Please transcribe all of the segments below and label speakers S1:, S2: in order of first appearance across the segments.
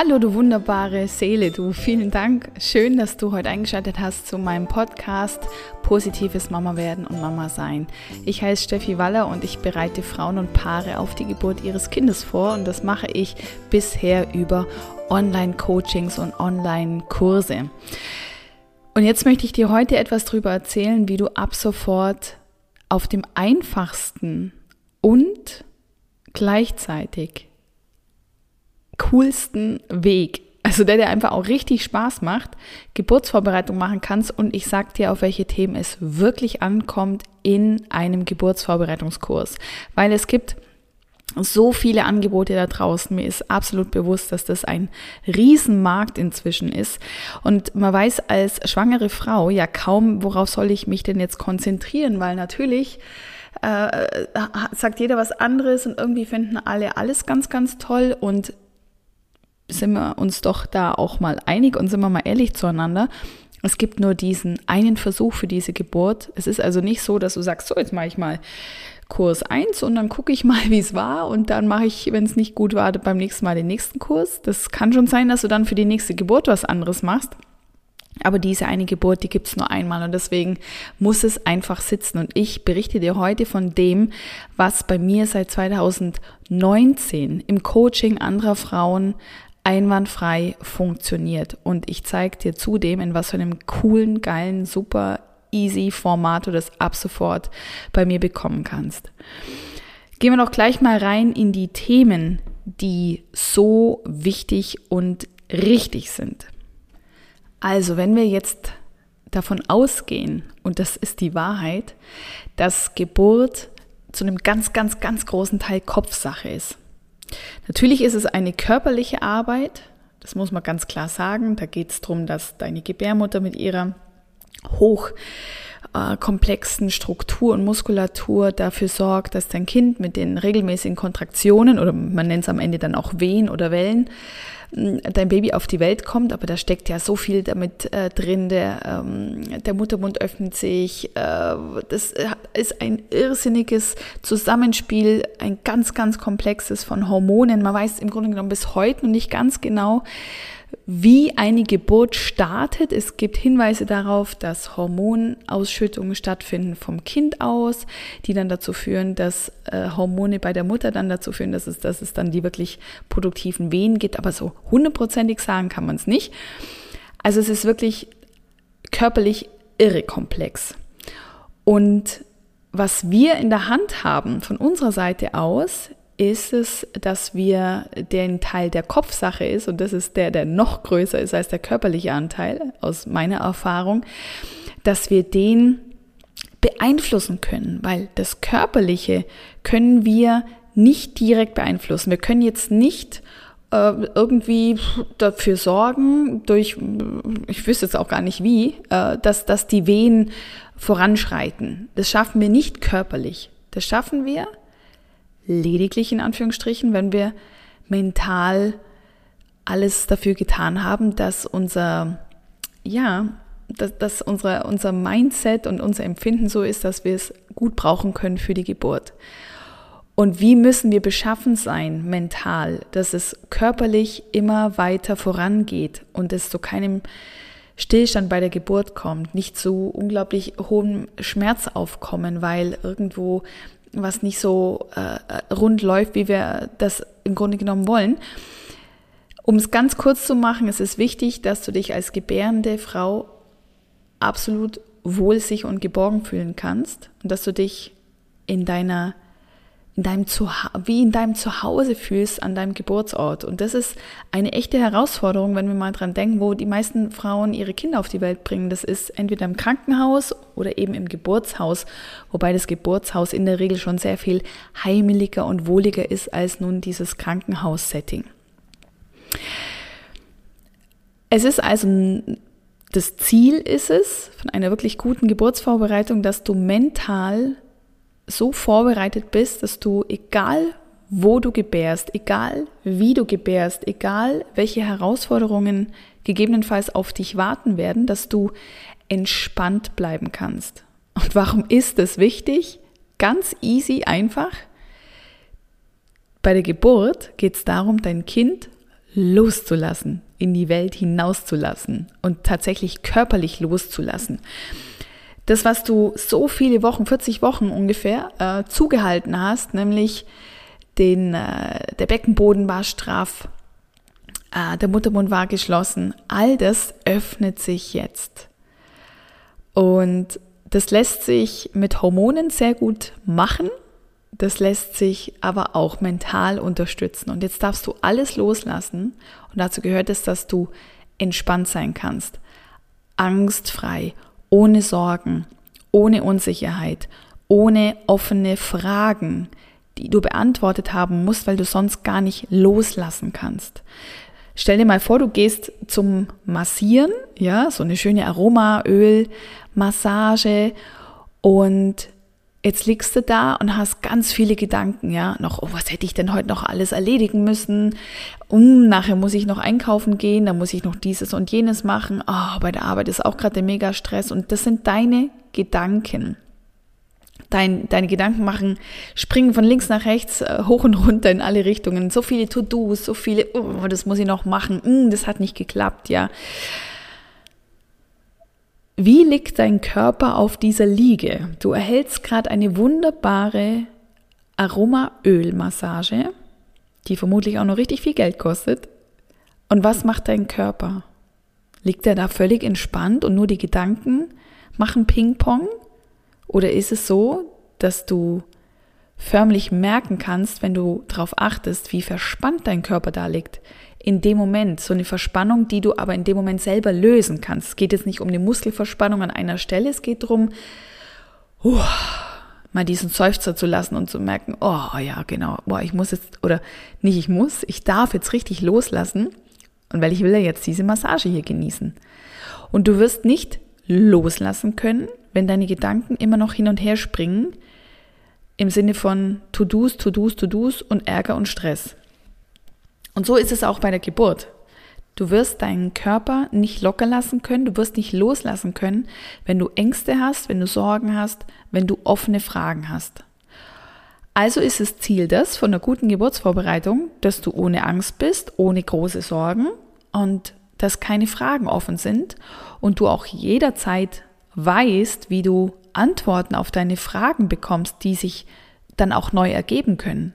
S1: Hallo, du wunderbare Seele, du. Vielen Dank. Schön, dass du heute eingeschaltet hast zu meinem Podcast Positives Mama werden und Mama sein. Ich heiße Steffi Waller und ich bereite Frauen und Paare auf die Geburt ihres Kindes vor und das mache ich bisher über Online-Coachings und Online-Kurse. Und jetzt möchte ich dir heute etwas darüber erzählen, wie du ab sofort auf dem einfachsten und gleichzeitig coolsten Weg, also der dir einfach auch richtig Spaß macht, Geburtsvorbereitung machen kannst und ich sag dir, auf welche Themen es wirklich ankommt in einem Geburtsvorbereitungskurs, weil es gibt so viele Angebote da draußen. Mir ist absolut bewusst, dass das ein Riesenmarkt inzwischen ist. Und man weiß als schwangere Frau ja kaum, worauf soll ich mich denn jetzt konzentrieren, weil natürlich äh, sagt jeder was anderes und irgendwie finden alle alles ganz, ganz toll und sind wir uns doch da auch mal einig und sind wir mal ehrlich zueinander. Es gibt nur diesen einen Versuch für diese Geburt. Es ist also nicht so, dass du sagst, so jetzt mache ich mal Kurs 1 und dann gucke ich mal, wie es war und dann mache ich, wenn es nicht gut war, beim nächsten Mal den nächsten Kurs. Das kann schon sein, dass du dann für die nächste Geburt was anderes machst. Aber diese eine Geburt, die gibt es nur einmal und deswegen muss es einfach sitzen. Und ich berichte dir heute von dem, was bei mir seit 2019 im Coaching anderer Frauen einwandfrei funktioniert. Und ich zeige dir zudem, in was für einem coolen, geilen, super easy Format du das ab sofort bei mir bekommen kannst. Gehen wir doch gleich mal rein in die Themen, die so wichtig und richtig sind. Also, wenn wir jetzt davon ausgehen, und das ist die Wahrheit, dass Geburt zu einem ganz, ganz, ganz großen Teil Kopfsache ist. Natürlich ist es eine körperliche Arbeit, das muss man ganz klar sagen. Da geht es darum, dass deine Gebärmutter mit ihrer hoch äh, komplexen Struktur und Muskulatur dafür sorgt, dass dein Kind mit den regelmäßigen Kontraktionen oder man nennt es am Ende dann auch Wehen oder Wellen dein Baby auf die Welt kommt, aber da steckt ja so viel damit äh, drin. Der, ähm, der Muttermund öffnet sich. Äh, das ist ein irrsinniges Zusammenspiel, ein ganz, ganz komplexes von Hormonen. Man weiß im Grunde genommen bis heute noch nicht ganz genau, wie eine Geburt startet. Es gibt Hinweise darauf, dass Hormonausschüttungen stattfinden vom Kind aus, die dann dazu führen, dass äh, Hormone bei der Mutter dann dazu führen, dass es, dass es dann die wirklich produktiven Wehen gibt. Aber so hundertprozentig sagen kann man es nicht. Also es ist wirklich körperlich irre komplex. Und was wir in der Hand haben von unserer Seite aus, ist es, dass wir den Teil der Kopfsache ist, und das ist der, der noch größer ist als der körperliche Anteil, aus meiner Erfahrung, dass wir den beeinflussen können, weil das Körperliche können wir nicht direkt beeinflussen. Wir können jetzt nicht äh, irgendwie dafür sorgen, durch, ich wüsste jetzt auch gar nicht wie, äh, dass, dass die Wehen voranschreiten. Das schaffen wir nicht körperlich. Das schaffen wir lediglich in Anführungsstrichen, wenn wir mental alles dafür getan haben, dass unser, ja, dass, dass unsere, unser Mindset und unser Empfinden so ist, dass wir es gut brauchen können für die Geburt. Und wie müssen wir beschaffen sein, mental, dass es körperlich immer weiter vorangeht und es zu keinem Stillstand bei der Geburt kommt, nicht zu unglaublich hohem Schmerzaufkommen, weil irgendwo was nicht so äh, rund läuft, wie wir das im Grunde genommen wollen. Um es ganz kurz zu machen, es ist wichtig, dass du dich als gebärende Frau absolut wohl, sich und geborgen fühlen kannst und dass du dich in deiner in deinem wie in deinem Zuhause fühlst an deinem Geburtsort. Und das ist eine echte Herausforderung, wenn wir mal dran denken, wo die meisten Frauen ihre Kinder auf die Welt bringen. Das ist entweder im Krankenhaus oder eben im Geburtshaus, wobei das Geburtshaus in der Regel schon sehr viel heimeliger und wohliger ist als nun dieses Krankenhaus-Setting. Es ist also das Ziel ist es von einer wirklich guten Geburtsvorbereitung, dass du mental so vorbereitet bist, dass du, egal wo du gebärst, egal wie du gebärst, egal welche Herausforderungen gegebenenfalls auf dich warten werden, dass du entspannt bleiben kannst. Und warum ist das wichtig? Ganz easy, einfach. Bei der Geburt geht es darum, dein Kind loszulassen, in die Welt hinauszulassen und tatsächlich körperlich loszulassen. Das, was du so viele Wochen, 40 Wochen ungefähr, äh, zugehalten hast, nämlich den, äh, der Beckenboden war straff, äh, der Muttermund war geschlossen, all das öffnet sich jetzt. Und das lässt sich mit Hormonen sehr gut machen. Das lässt sich aber auch mental unterstützen. Und jetzt darfst du alles loslassen. Und dazu gehört es, dass du entspannt sein kannst. Angstfrei, ohne Sorgen, ohne Unsicherheit, ohne offene Fragen, die du beantwortet haben musst, weil du sonst gar nicht loslassen kannst. Stell dir mal vor, du gehst zum Massieren, ja, so eine schöne Aromaöl-Massage und jetzt liegst du da und hast ganz viele Gedanken, ja, noch, oh, was hätte ich denn heute noch alles erledigen müssen? Um, nachher muss ich noch einkaufen gehen, dann muss ich noch dieses und jenes machen. Oh, bei der Arbeit ist auch gerade der Mega-Stress und das sind deine Gedanken. Dein, deine Gedanken machen, springen von links nach rechts, äh, hoch und runter in alle Richtungen. So viele To-Dos, so viele, oh, das muss ich noch machen, mm, das hat nicht geklappt, ja. Wie liegt dein Körper auf dieser Liege? Du erhältst gerade eine wunderbare Aromaölmassage, die vermutlich auch noch richtig viel Geld kostet. Und was macht dein Körper? Liegt er da völlig entspannt und nur die Gedanken machen Ping-Pong? Oder ist es so, dass du förmlich merken kannst, wenn du darauf achtest, wie verspannt dein Körper da liegt, in dem Moment, so eine Verspannung, die du aber in dem Moment selber lösen kannst. Es geht jetzt nicht um eine Muskelverspannung an einer Stelle, es geht darum, uh, mal diesen Seufzer zu lassen und zu merken, oh ja, genau, boah, ich muss jetzt, oder nicht ich muss, ich darf jetzt richtig loslassen und weil ich will ja jetzt diese Massage hier genießen. Und du wirst nicht loslassen können, wenn deine Gedanken immer noch hin und her springen, im Sinne von To-Dos, To-Dos, To-Dos und Ärger und Stress. Und so ist es auch bei der Geburt. Du wirst deinen Körper nicht locker lassen können, du wirst nicht loslassen können, wenn du Ängste hast, wenn du Sorgen hast, wenn du offene Fragen hast. Also ist das Ziel das von der guten Geburtsvorbereitung, dass du ohne Angst bist, ohne große Sorgen und dass keine Fragen offen sind und du auch jederzeit weißt, wie du Antworten auf deine Fragen bekommst, die sich dann auch neu ergeben können.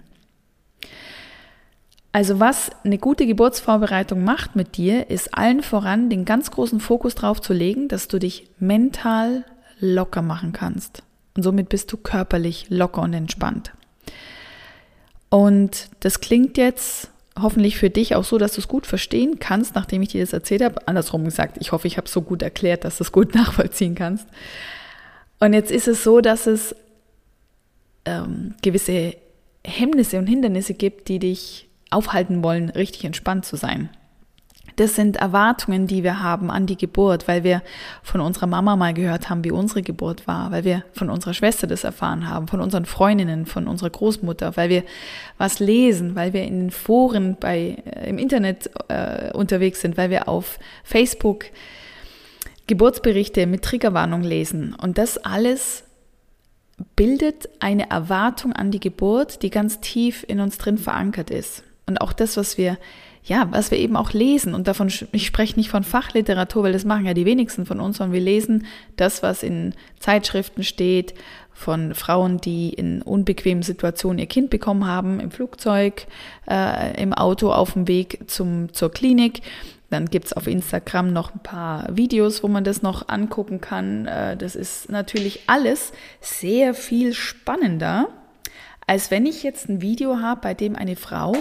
S1: Also was eine gute Geburtsvorbereitung macht mit dir, ist allen voran den ganz großen Fokus darauf zu legen, dass du dich mental locker machen kannst. Und somit bist du körperlich locker und entspannt. Und das klingt jetzt hoffentlich für dich auch so, dass du es gut verstehen kannst, nachdem ich dir das erzählt habe. Andersrum gesagt, ich hoffe, ich habe es so gut erklärt, dass du es gut nachvollziehen kannst. Und jetzt ist es so, dass es ähm, gewisse Hemmnisse und Hindernisse gibt, die dich aufhalten wollen, richtig entspannt zu sein. Das sind Erwartungen, die wir haben an die Geburt, weil wir von unserer Mama mal gehört haben, wie unsere Geburt war, weil wir von unserer Schwester das erfahren haben, von unseren Freundinnen, von unserer Großmutter, weil wir was lesen, weil wir in Foren bei, äh, im Internet äh, unterwegs sind, weil wir auf Facebook Geburtsberichte mit Triggerwarnung lesen. Und das alles bildet eine Erwartung an die Geburt, die ganz tief in uns drin verankert ist. Und auch das, was wir, ja, was wir eben auch lesen. Und davon, ich spreche nicht von Fachliteratur, weil das machen ja die wenigsten von uns, sondern wir lesen das, was in Zeitschriften steht, von Frauen, die in unbequemen Situationen ihr Kind bekommen haben, im Flugzeug, äh, im Auto auf dem Weg zum, zur Klinik. Dann gibt's auf Instagram noch ein paar Videos, wo man das noch angucken kann. Äh, das ist natürlich alles sehr viel spannender, als wenn ich jetzt ein Video habe, bei dem eine Frau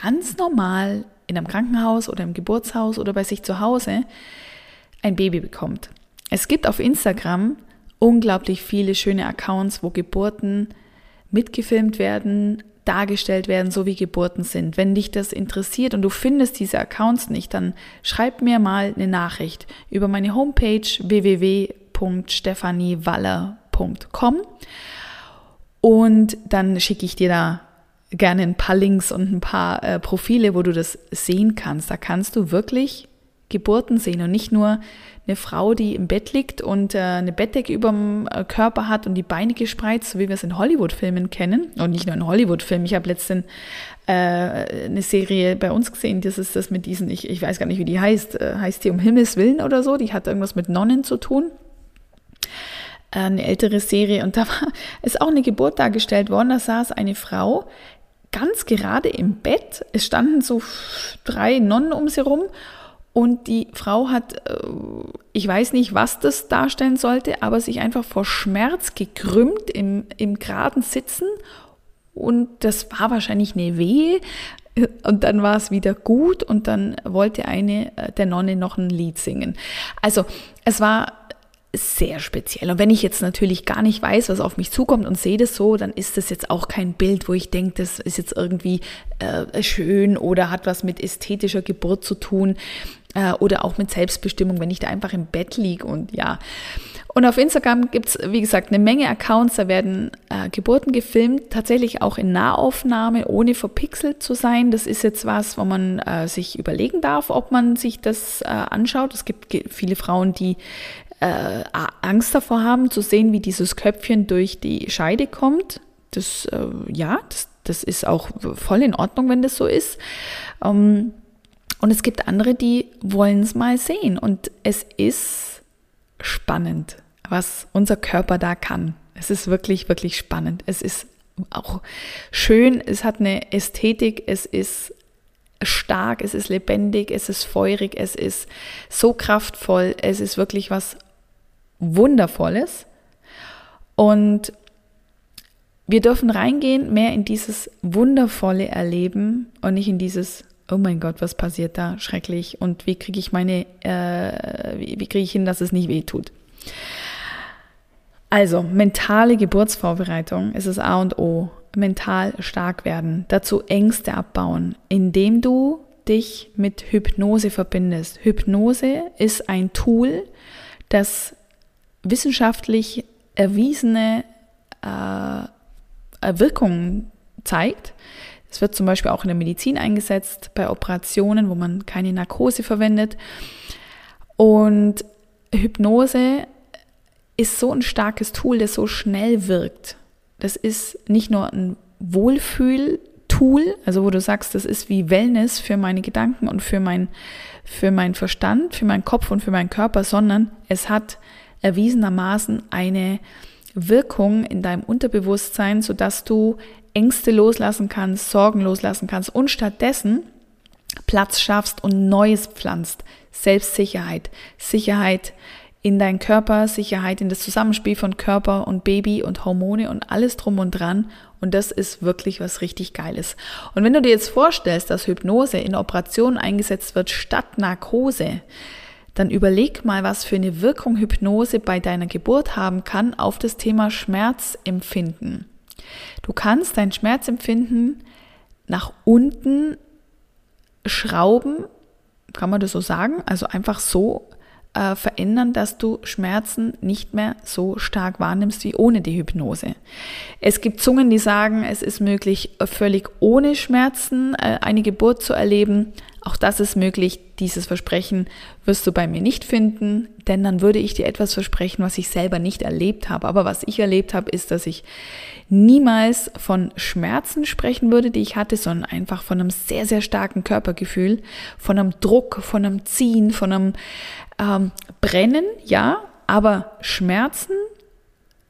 S1: ganz normal in einem Krankenhaus oder im Geburtshaus oder bei sich zu Hause ein Baby bekommt. Es gibt auf Instagram unglaublich viele schöne Accounts, wo Geburten mitgefilmt werden, dargestellt werden, so wie Geburten sind. Wenn dich das interessiert und du findest diese Accounts nicht, dann schreib mir mal eine Nachricht über meine Homepage www.stephaniewaller.com und dann schicke ich dir da gerne ein paar Links und ein paar äh, Profile, wo du das sehen kannst. Da kannst du wirklich Geburten sehen und nicht nur eine Frau, die im Bett liegt und äh, eine Bettdecke über dem äh, Körper hat und die Beine gespreizt, so wie wir es in Hollywood-Filmen kennen. Und nicht nur in Hollywood-Filmen. Ich habe letztens äh, eine Serie bei uns gesehen, das ist das mit diesen, ich, ich weiß gar nicht, wie die heißt, äh, heißt die um Himmels Willen oder so, die hat irgendwas mit Nonnen zu tun eine ältere Serie und da war, ist auch eine Geburt dargestellt worden. Da saß eine Frau ganz gerade im Bett. Es standen so drei Nonnen um sie rum und die Frau hat, äh, ich weiß nicht, was das darstellen sollte, aber sich einfach vor Schmerz gekrümmt im, im geraden Sitzen. Und das war wahrscheinlich eine Wehe. Und dann war es wieder gut und dann wollte eine äh, der Nonne noch ein Lied singen. Also es war sehr speziell. Und wenn ich jetzt natürlich gar nicht weiß, was auf mich zukommt und sehe das so, dann ist das jetzt auch kein Bild, wo ich denke, das ist jetzt irgendwie äh, schön oder hat was mit ästhetischer Geburt zu tun äh, oder auch mit Selbstbestimmung, wenn ich da einfach im Bett liege und ja. Und auf Instagram gibt es, wie gesagt, eine Menge Accounts, da werden äh, Geburten gefilmt, tatsächlich auch in Nahaufnahme, ohne verpixelt zu sein. Das ist jetzt was, wo man äh, sich überlegen darf, ob man sich das äh, anschaut. Es gibt viele Frauen, die äh, Angst davor haben, zu sehen, wie dieses Köpfchen durch die Scheide kommt. Das, äh, ja, das, das ist auch voll in Ordnung, wenn das so ist. Ähm, und es gibt andere, die wollen es mal sehen. Und es ist spannend, was unser Körper da kann. Es ist wirklich, wirklich spannend. Es ist auch schön, es hat eine Ästhetik, es ist stark, es ist lebendig, es ist feurig, es ist so kraftvoll, es ist wirklich was Wundervolles. Und wir dürfen reingehen mehr in dieses wundervolle Erleben und nicht in dieses, oh mein Gott, was passiert da, schrecklich und wie kriege ich meine, äh, wie, wie kriege ich hin, dass es nicht weh tut. Also, mentale Geburtsvorbereitung ist das A und O. Mental stark werden, dazu Ängste abbauen, indem du dich mit Hypnose verbindest. Hypnose ist ein Tool, das wissenschaftlich erwiesene äh, Wirkungen zeigt. Es wird zum Beispiel auch in der Medizin eingesetzt, bei Operationen, wo man keine Narkose verwendet. Und Hypnose ist so ein starkes Tool, das so schnell wirkt. Das ist nicht nur ein Wohlfühl-Tool, also wo du sagst, das ist wie Wellness für meine Gedanken und für mein, für meinen Verstand, für meinen Kopf und für meinen Körper, sondern es hat erwiesenermaßen eine Wirkung in deinem Unterbewusstsein, sodass du Ängste loslassen kannst, Sorgen loslassen kannst und stattdessen Platz schaffst und Neues pflanzt. Selbstsicherheit, Sicherheit in deinen Körper, Sicherheit in das Zusammenspiel von Körper und Baby und Hormone und alles drum und dran. Und das ist wirklich was richtig Geiles. Und wenn du dir jetzt vorstellst, dass Hypnose in Operationen eingesetzt wird statt Narkose, dann überleg mal, was für eine Wirkung Hypnose bei deiner Geburt haben kann auf das Thema Schmerzempfinden. Du kannst dein Schmerzempfinden nach unten schrauben, kann man das so sagen? Also einfach so äh, verändern, dass du Schmerzen nicht mehr so stark wahrnimmst wie ohne die Hypnose. Es gibt Zungen, die sagen, es ist möglich, völlig ohne Schmerzen äh, eine Geburt zu erleben. Auch das ist möglich. Dieses Versprechen wirst du bei mir nicht finden, denn dann würde ich dir etwas versprechen, was ich selber nicht erlebt habe. Aber was ich erlebt habe, ist, dass ich niemals von Schmerzen sprechen würde, die ich hatte, sondern einfach von einem sehr, sehr starken Körpergefühl, von einem Druck, von einem Ziehen, von einem ähm, Brennen, ja, aber Schmerzen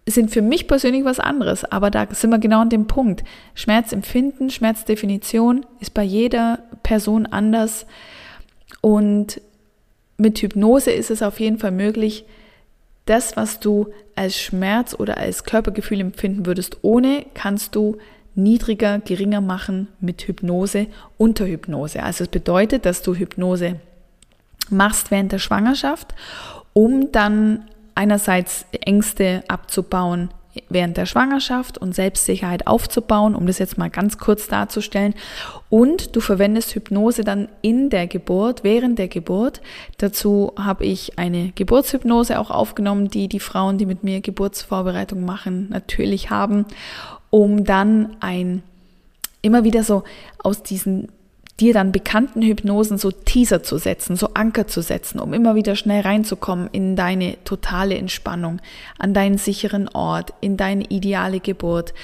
S1: sind für mich persönlich was anderes. Aber da sind wir genau an dem Punkt. Schmerzempfinden, Schmerzdefinition ist bei jeder Person anders. Und mit Hypnose ist es auf jeden Fall möglich, das, was du als Schmerz oder als Körpergefühl empfinden würdest, ohne kannst du niedriger, geringer machen mit Hypnose, unter Hypnose. Also es bedeutet, dass du Hypnose machst während der Schwangerschaft, um dann einerseits Ängste abzubauen während der Schwangerschaft und Selbstsicherheit aufzubauen, um das jetzt mal ganz kurz darzustellen. Und du verwendest Hypnose dann in der Geburt, während der Geburt. Dazu habe ich eine Geburtshypnose auch aufgenommen, die die Frauen, die mit mir Geburtsvorbereitung machen, natürlich haben, um dann ein immer wieder so aus diesen dir dann bekannten Hypnosen so Teaser zu setzen, so Anker zu setzen, um immer wieder schnell reinzukommen in deine totale Entspannung, an deinen sicheren Ort, in deine ideale Geburt.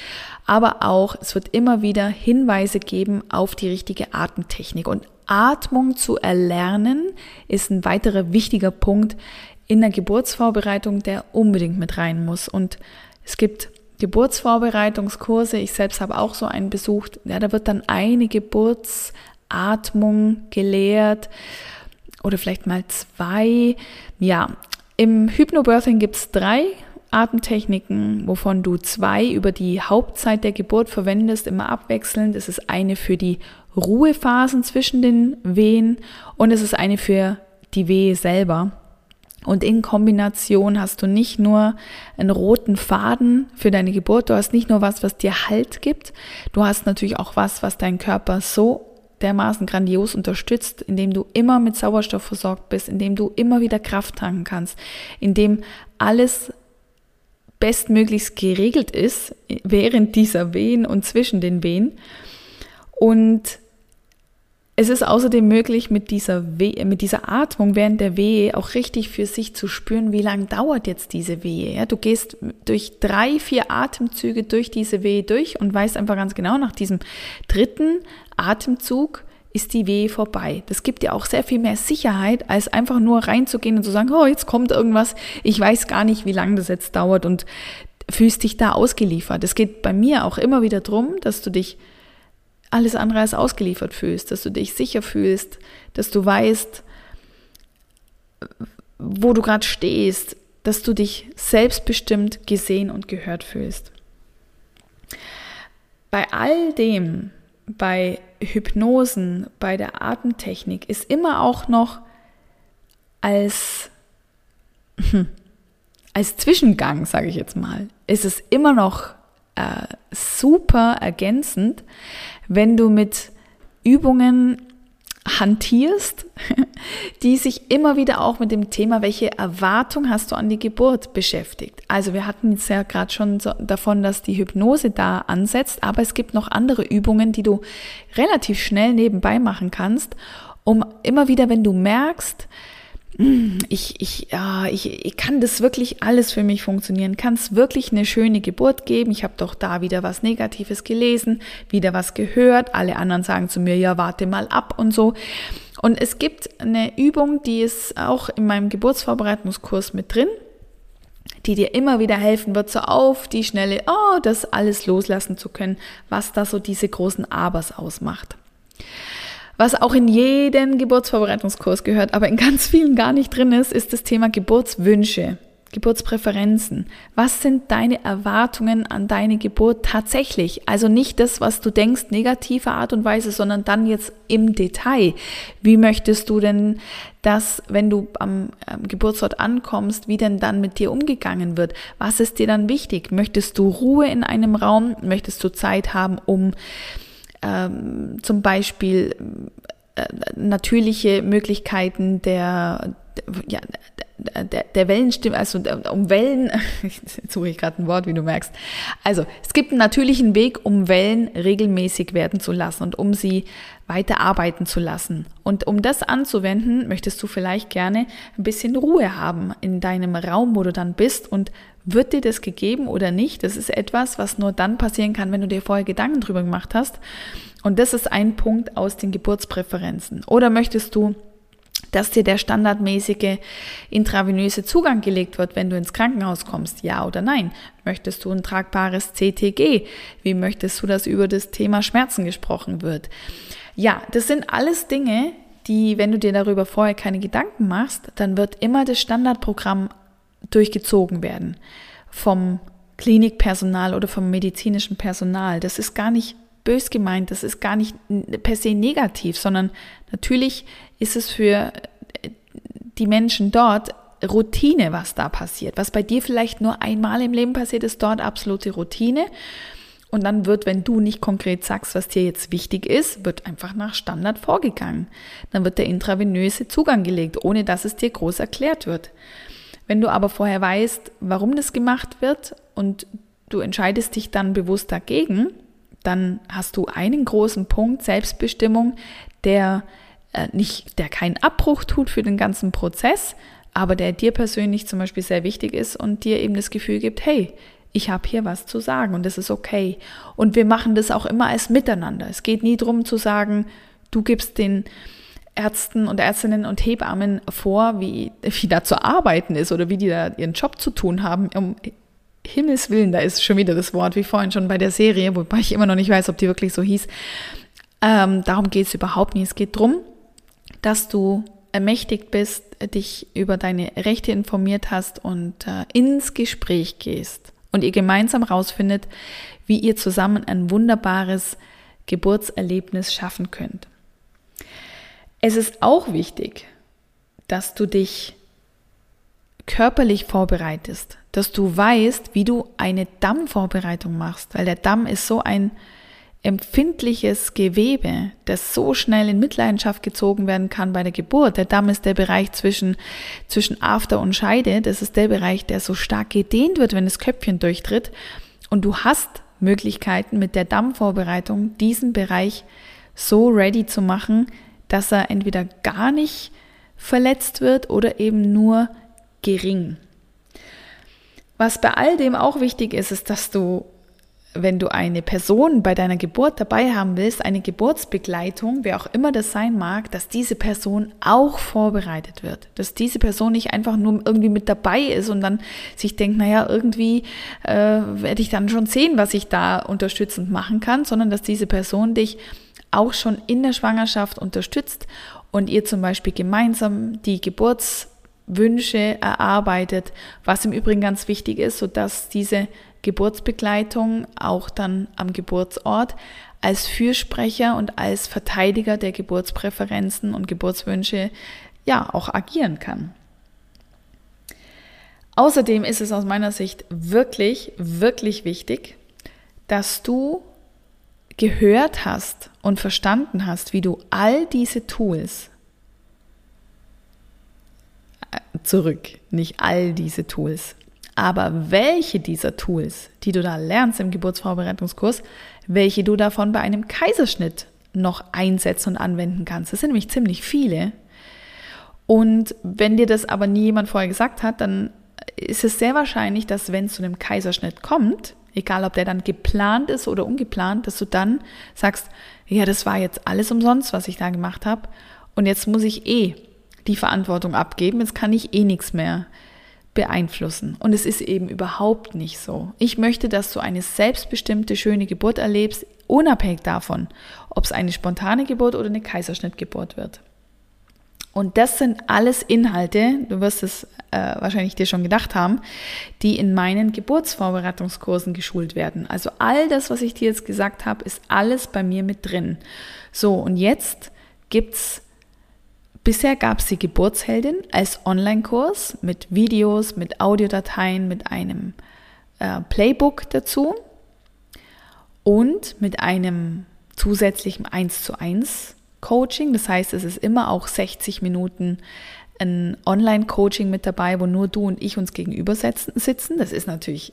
S1: Aber auch, es wird immer wieder Hinweise geben auf die richtige Atemtechnik. Und Atmung zu erlernen ist ein weiterer wichtiger Punkt in der Geburtsvorbereitung, der unbedingt mit rein muss. Und es gibt Geburtsvorbereitungskurse. Ich selbst habe auch so einen besucht. Ja, da wird dann eine Geburtsatmung gelehrt oder vielleicht mal zwei. Ja, im Hypnobirthing gibt es drei Atemtechniken, wovon du zwei über die Hauptzeit der Geburt verwendest, immer abwechselnd. Es ist eine für die Ruhephasen zwischen den Wehen und es ist eine für die Wehe selber. Und in Kombination hast du nicht nur einen roten Faden für deine Geburt, du hast nicht nur was, was dir Halt gibt, du hast natürlich auch was, was deinen Körper so dermaßen grandios unterstützt, indem du immer mit Sauerstoff versorgt bist, indem du immer wieder Kraft tanken kannst, indem alles bestmöglichst geregelt ist während dieser Wehen und zwischen den Wehen. Und es ist außerdem möglich, mit dieser, Wehe, mit dieser Atmung während der Wehe auch richtig für sich zu spüren, wie lange dauert jetzt diese Wehe. Ja, du gehst durch drei, vier Atemzüge durch diese Wehe durch und weißt einfach ganz genau, nach diesem dritten Atemzug ist die Wehe vorbei. Das gibt dir auch sehr viel mehr Sicherheit, als einfach nur reinzugehen und zu sagen, oh, jetzt kommt irgendwas, ich weiß gar nicht, wie lange das jetzt dauert und fühlst dich da ausgeliefert. Es geht bei mir auch immer wieder darum, dass du dich alles andere als ausgeliefert fühlst, dass du dich sicher fühlst, dass du weißt, wo du gerade stehst, dass du dich selbstbestimmt gesehen und gehört fühlst. Bei all dem, bei Hypnosen, bei der Atemtechnik ist immer auch noch als, als Zwischengang, sage ich jetzt mal, ist es immer noch äh, super ergänzend, wenn du mit Übungen hantierst, die sich immer wieder auch mit dem Thema, welche Erwartung hast du an die Geburt beschäftigt. Also wir hatten jetzt ja gerade schon so davon, dass die Hypnose da ansetzt, aber es gibt noch andere Übungen, die du relativ schnell nebenbei machen kannst, um immer wieder, wenn du merkst, ich, ich, ja, ich, ich kann das wirklich alles für mich funktionieren, kann es wirklich eine schöne Geburt geben. Ich habe doch da wieder was Negatives gelesen, wieder was gehört. Alle anderen sagen zu mir, ja, warte mal ab und so. Und es gibt eine Übung, die ist auch in meinem Geburtsvorbereitungskurs mit drin, die dir immer wieder helfen wird, so auf die Schnelle, oh, das alles loslassen zu können, was da so diese großen Abers ausmacht. Was auch in jeden Geburtsvorbereitungskurs gehört, aber in ganz vielen gar nicht drin ist, ist das Thema Geburtswünsche, Geburtspräferenzen. Was sind deine Erwartungen an deine Geburt tatsächlich? Also nicht das, was du denkst, negative Art und Weise, sondern dann jetzt im Detail. Wie möchtest du denn dass, wenn du am, am Geburtsort ankommst, wie denn dann mit dir umgegangen wird? Was ist dir dann wichtig? Möchtest du Ruhe in einem Raum? Möchtest du Zeit haben, um ähm, zum Beispiel äh, natürliche Möglichkeiten der, ja, der, der Wellenstimme, also um Wellen, jetzt suche ich gerade ein Wort, wie du merkst. Also es gibt einen natürlichen Weg, um Wellen regelmäßig werden zu lassen und um sie weiter arbeiten zu lassen. Und um das anzuwenden, möchtest du vielleicht gerne ein bisschen Ruhe haben in deinem Raum, wo du dann bist und wird dir das gegeben oder nicht? Das ist etwas, was nur dann passieren kann, wenn du dir vorher Gedanken drüber gemacht hast. Und das ist ein Punkt aus den Geburtspräferenzen. Oder möchtest du dass dir der standardmäßige intravenöse Zugang gelegt wird, wenn du ins Krankenhaus kommst, ja oder nein? Möchtest du ein tragbares CTG? Wie möchtest du, dass über das Thema Schmerzen gesprochen wird? Ja, das sind alles Dinge, die, wenn du dir darüber vorher keine Gedanken machst, dann wird immer das Standardprogramm durchgezogen werden vom Klinikpersonal oder vom medizinischen Personal. Das ist gar nicht bös gemeint, das ist gar nicht per se negativ, sondern natürlich ist es für die Menschen dort Routine, was da passiert. Was bei dir vielleicht nur einmal im Leben passiert, ist dort absolute Routine. Und dann wird, wenn du nicht konkret sagst, was dir jetzt wichtig ist, wird einfach nach Standard vorgegangen. Dann wird der intravenöse Zugang gelegt, ohne dass es dir groß erklärt wird. Wenn du aber vorher weißt, warum das gemacht wird und du entscheidest dich dann bewusst dagegen, dann hast du einen großen Punkt Selbstbestimmung, der äh, nicht, der keinen Abbruch tut für den ganzen Prozess, aber der dir persönlich zum Beispiel sehr wichtig ist und dir eben das Gefühl gibt, hey, ich habe hier was zu sagen und das ist okay. Und wir machen das auch immer als Miteinander. Es geht nie darum zu sagen, du gibst den Ärzten und Ärztinnen und Hebammen vor, wie, wie da zu arbeiten ist oder wie die da ihren Job zu tun haben. Um Himmels Willen, da ist schon wieder das Wort, wie vorhin schon bei der Serie, wobei ich immer noch nicht weiß, ob die wirklich so hieß. Ähm, darum geht es überhaupt nicht. Es geht darum, dass du ermächtigt bist, dich über deine Rechte informiert hast und äh, ins Gespräch gehst und ihr gemeinsam rausfindet, wie ihr zusammen ein wunderbares Geburtserlebnis schaffen könnt. Es ist auch wichtig, dass du dich körperlich vorbereitest, dass du weißt, wie du eine Dammvorbereitung machst, weil der Damm ist so ein empfindliches Gewebe, das so schnell in Mitleidenschaft gezogen werden kann bei der Geburt. Der Damm ist der Bereich zwischen, zwischen After und Scheide. Das ist der Bereich, der so stark gedehnt wird, wenn das Köpfchen durchtritt. Und du hast Möglichkeiten mit der Dammvorbereitung, diesen Bereich so ready zu machen, dass er entweder gar nicht verletzt wird oder eben nur gering. Was bei all dem auch wichtig ist, ist, dass du, wenn du eine Person bei deiner Geburt dabei haben willst, eine Geburtsbegleitung, wer auch immer das sein mag, dass diese Person auch vorbereitet wird. Dass diese Person nicht einfach nur irgendwie mit dabei ist und dann sich denkt, naja, irgendwie äh, werde ich dann schon sehen, was ich da unterstützend machen kann, sondern dass diese Person dich auch schon in der Schwangerschaft unterstützt und ihr zum Beispiel gemeinsam die Geburtswünsche erarbeitet, was im Übrigen ganz wichtig ist, sodass diese Geburtsbegleitung auch dann am Geburtsort als Fürsprecher und als Verteidiger der Geburtspräferenzen und Geburtswünsche ja auch agieren kann. Außerdem ist es aus meiner Sicht wirklich, wirklich wichtig, dass du gehört hast und verstanden hast, wie du all diese Tools äh, zurück, nicht all diese Tools, aber welche dieser Tools, die du da lernst im Geburtsvorbereitungskurs, welche du davon bei einem Kaiserschnitt noch einsetzen und anwenden kannst. Das sind nämlich ziemlich viele. Und wenn dir das aber nie jemand vorher gesagt hat, dann ist es sehr wahrscheinlich, dass wenn es zu einem Kaiserschnitt kommt, egal ob der dann geplant ist oder ungeplant, dass du dann sagst, ja, das war jetzt alles umsonst, was ich da gemacht habe und jetzt muss ich eh die Verantwortung abgeben, jetzt kann ich eh nichts mehr beeinflussen. Und es ist eben überhaupt nicht so. Ich möchte, dass du eine selbstbestimmte, schöne Geburt erlebst, unabhängig davon, ob es eine spontane Geburt oder eine Kaiserschnittgeburt wird. Und das sind alles Inhalte, du wirst es äh, wahrscheinlich dir schon gedacht haben, die in meinen Geburtsvorbereitungskursen geschult werden. Also all das, was ich dir jetzt gesagt habe, ist alles bei mir mit drin. So, und jetzt gibt's Bisher gab es die Geburtsheldin als Online-Kurs mit Videos, mit Audiodateien, mit einem äh, Playbook dazu und mit einem zusätzlichen 1 zu 1 Coaching. Das heißt, es ist immer auch 60 Minuten ein Online-Coaching mit dabei, wo nur du und ich uns gegenüber sitzen. Das ist natürlich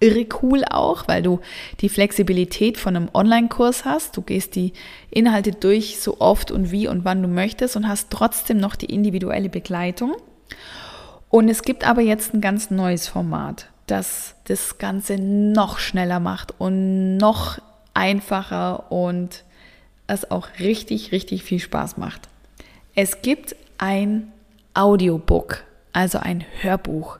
S1: äh, irre cool auch, weil du die Flexibilität von einem Online-Kurs hast. Du gehst die Inhalte durch so oft und wie und wann du möchtest und hast trotzdem noch die individuelle Begleitung. Und es gibt aber jetzt ein ganz neues Format, das das Ganze noch schneller macht und noch einfacher und es auch richtig, richtig viel Spaß macht. Es gibt ein Audiobook, also ein Hörbuch.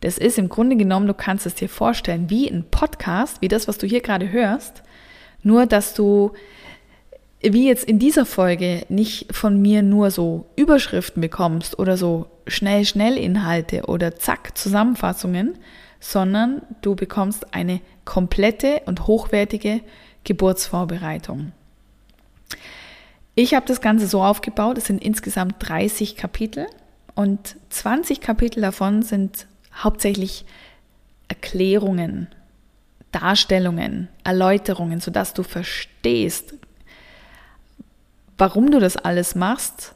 S1: Das ist im Grunde genommen, du kannst es dir vorstellen, wie ein Podcast, wie das, was du hier gerade hörst, nur dass du wie jetzt in dieser Folge nicht von mir nur so Überschriften bekommst oder so schnell, schnell Inhalte oder zack Zusammenfassungen, sondern du bekommst eine komplette und hochwertige Geburtsvorbereitung. Ich habe das Ganze so aufgebaut, es sind insgesamt 30 Kapitel und 20 Kapitel davon sind hauptsächlich Erklärungen, Darstellungen, Erläuterungen, sodass du verstehst, warum du das alles machst,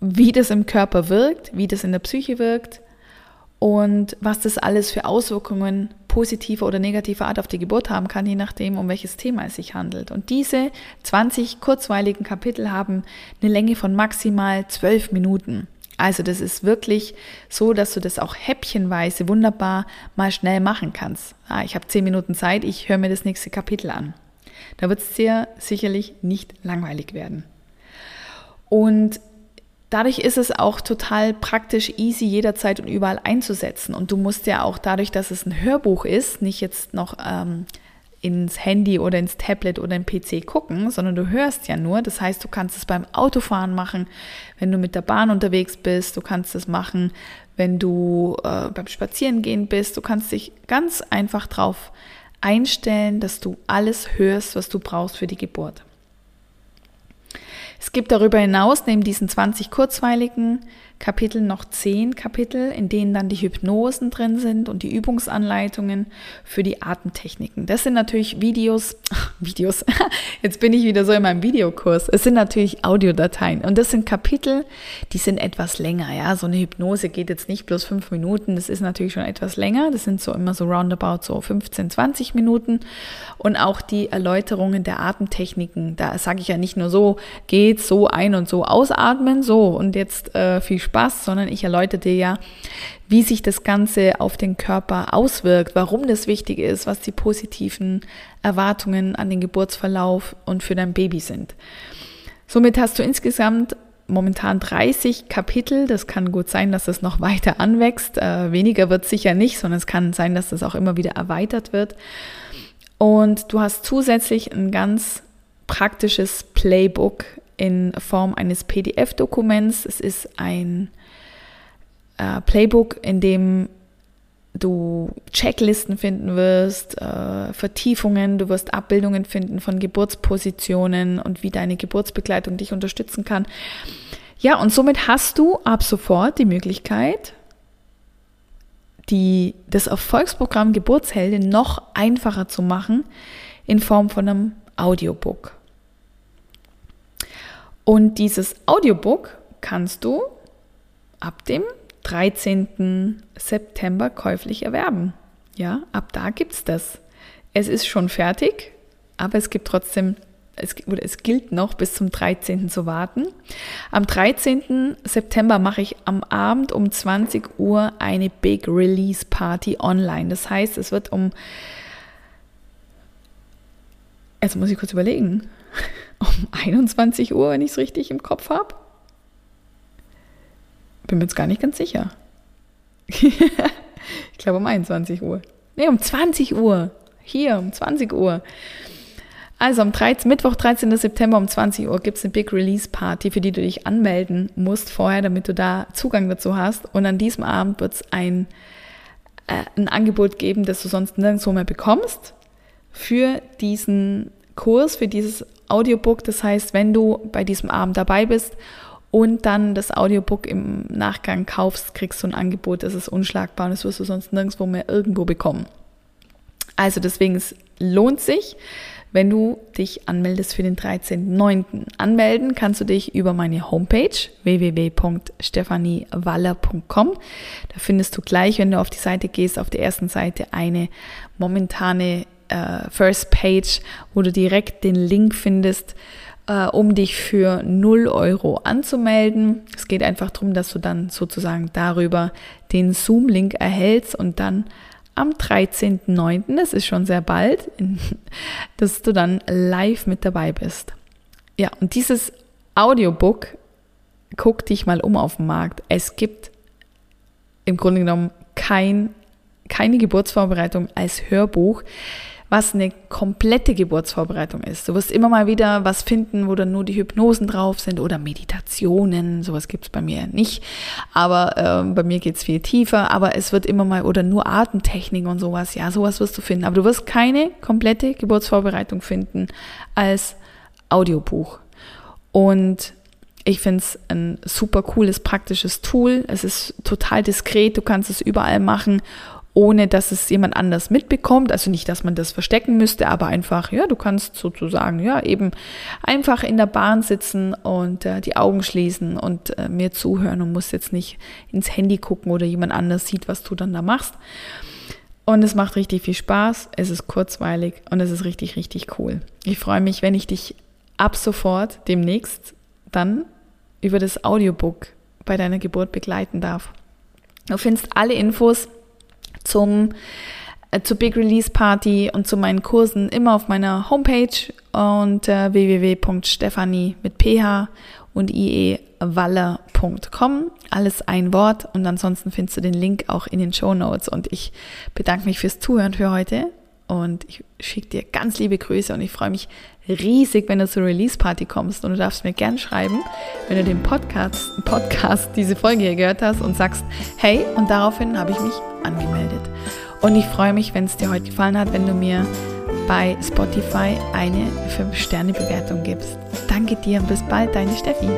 S1: wie das im Körper wirkt, wie das in der Psyche wirkt und was das alles für Auswirkungen positive oder negative Art auf die Geburt haben kann, je nachdem, um welches Thema es sich handelt. Und diese 20 kurzweiligen Kapitel haben eine Länge von maximal 12 Minuten. Also das ist wirklich so, dass du das auch häppchenweise wunderbar mal schnell machen kannst. Ah, ich habe 10 Minuten Zeit, ich höre mir das nächste Kapitel an. Da wird es sehr sicherlich nicht langweilig werden. Und dadurch ist es auch total praktisch, easy jederzeit und überall einzusetzen. Und du musst ja auch dadurch, dass es ein Hörbuch ist, nicht jetzt noch ähm, ins Handy oder ins Tablet oder im PC gucken, sondern du hörst ja nur. Das heißt, du kannst es beim Autofahren machen, wenn du mit der Bahn unterwegs bist. Du kannst es machen, wenn du äh, beim Spazierengehen bist. Du kannst dich ganz einfach drauf einstellen, dass du alles hörst, was du brauchst für die Geburt. Es gibt darüber hinaus neben diesen 20 kurzweiligen Kapiteln noch 10 Kapitel, in denen dann die Hypnosen drin sind und die Übungsanleitungen für die Atemtechniken. Das sind natürlich Videos, Videos, jetzt bin ich wieder so in meinem Videokurs. Es sind natürlich Audiodateien und das sind Kapitel, die sind etwas länger. Ja, so eine Hypnose geht jetzt nicht bloß fünf Minuten, das ist natürlich schon etwas länger. Das sind so immer so roundabout so 15, 20 Minuten und auch die Erläuterungen der Atemtechniken. Da sage ich ja nicht nur so, geht so ein und so ausatmen, so und jetzt äh, viel Spaß, sondern ich erläutere dir ja, wie sich das Ganze auf den Körper auswirkt, warum das wichtig ist, was die positiven Erwartungen an den Geburtsverlauf und für dein Baby sind. Somit hast du insgesamt momentan 30 Kapitel. Das kann gut sein, dass es noch weiter anwächst. Äh, weniger wird sicher nicht, sondern es kann sein, dass das auch immer wieder erweitert wird. Und du hast zusätzlich ein ganz praktisches Playbook in Form eines PDF-Dokuments. Es ist ein äh, Playbook, in dem du Checklisten finden wirst, äh, Vertiefungen, du wirst Abbildungen finden von Geburtspositionen und wie deine Geburtsbegleitung dich unterstützen kann. Ja, und somit hast du ab sofort die Möglichkeit, die, das Erfolgsprogramm Geburtsheldin noch einfacher zu machen in Form von einem Audiobook. Und dieses Audiobook kannst du ab dem 13. September käuflich erwerben. Ja, ab da gibt's das. Es ist schon fertig, aber es gibt trotzdem, es, oder es gilt noch bis zum 13. zu warten. Am 13. September mache ich am Abend um 20 Uhr eine Big Release Party online. Das heißt, es wird um, jetzt muss ich kurz überlegen, um 21 Uhr, wenn ich es richtig im Kopf habe. Bin mir jetzt gar nicht ganz sicher. ich glaube um 21 Uhr. Nee, um 20 Uhr. Hier, um 20 Uhr. Also am 13, Mittwoch, 13. September um 20 Uhr gibt es eine Big Release Party, für die du dich anmelden musst vorher, damit du da Zugang dazu hast. Und an diesem Abend wird es ein, äh, ein Angebot geben, das du sonst nirgendwo mehr bekommst, für diesen Kurs, für dieses Audiobook. Das heißt, wenn du bei diesem Abend dabei bist und dann das Audiobook im Nachgang kaufst, kriegst du ein Angebot, das ist unschlagbar und das wirst du sonst nirgendwo mehr irgendwo bekommen. Also deswegen, es lohnt sich, wenn du dich anmeldest für den 13.09. Anmelden kannst du dich über meine Homepage www.stephaniewaller.com. Da findest du gleich, wenn du auf die Seite gehst, auf der ersten Seite eine momentane äh, First Page, wo du direkt den Link findest, äh, um dich für 0 Euro anzumelden. Es geht einfach darum, dass du dann sozusagen darüber den Zoom-Link erhältst und dann am 13.09., das ist schon sehr bald, dass du dann live mit dabei bist. Ja, und dieses Audiobook, guck dich mal um auf dem Markt. Es gibt im Grunde genommen kein, keine Geburtsvorbereitung als Hörbuch was eine komplette Geburtsvorbereitung ist. Du wirst immer mal wieder was finden, wo dann nur die Hypnosen drauf sind oder Meditationen. Sowas gibt es bei mir nicht. Aber äh, bei mir geht es viel tiefer. Aber es wird immer mal, oder nur Atemtechnik und sowas. Ja, sowas wirst du finden. Aber du wirst keine komplette Geburtsvorbereitung finden als Audiobuch. Und ich finde es ein super cooles, praktisches Tool. Es ist total diskret, du kannst es überall machen ohne dass es jemand anders mitbekommt. Also nicht, dass man das verstecken müsste, aber einfach, ja, du kannst sozusagen, ja, eben einfach in der Bahn sitzen und äh, die Augen schließen und äh, mir zuhören und musst jetzt nicht ins Handy gucken oder jemand anders sieht, was du dann da machst. Und es macht richtig viel Spaß, es ist kurzweilig und es ist richtig, richtig cool. Ich freue mich, wenn ich dich ab sofort demnächst dann über das Audiobook bei deiner Geburt begleiten darf. Du findest alle Infos zum äh, zur Big Release Party und zu meinen Kursen immer auf meiner Homepage und äh, mit ph und iewaller.com. Alles ein Wort und ansonsten findest du den Link auch in den Show Notes und ich bedanke mich fürs Zuhören für heute und ich schicke dir ganz liebe Grüße und ich freue mich riesig, wenn du zur Release Party kommst und du darfst mir gern schreiben, wenn du den Podcast, Podcast diese Folge hier gehört hast und sagst, hey, und daraufhin habe ich mich angemeldet. Und ich freue mich, wenn es dir heute gefallen hat, wenn du mir bei Spotify eine 5-Sterne-Bewertung gibst. Danke dir und bis bald, deine Steffi.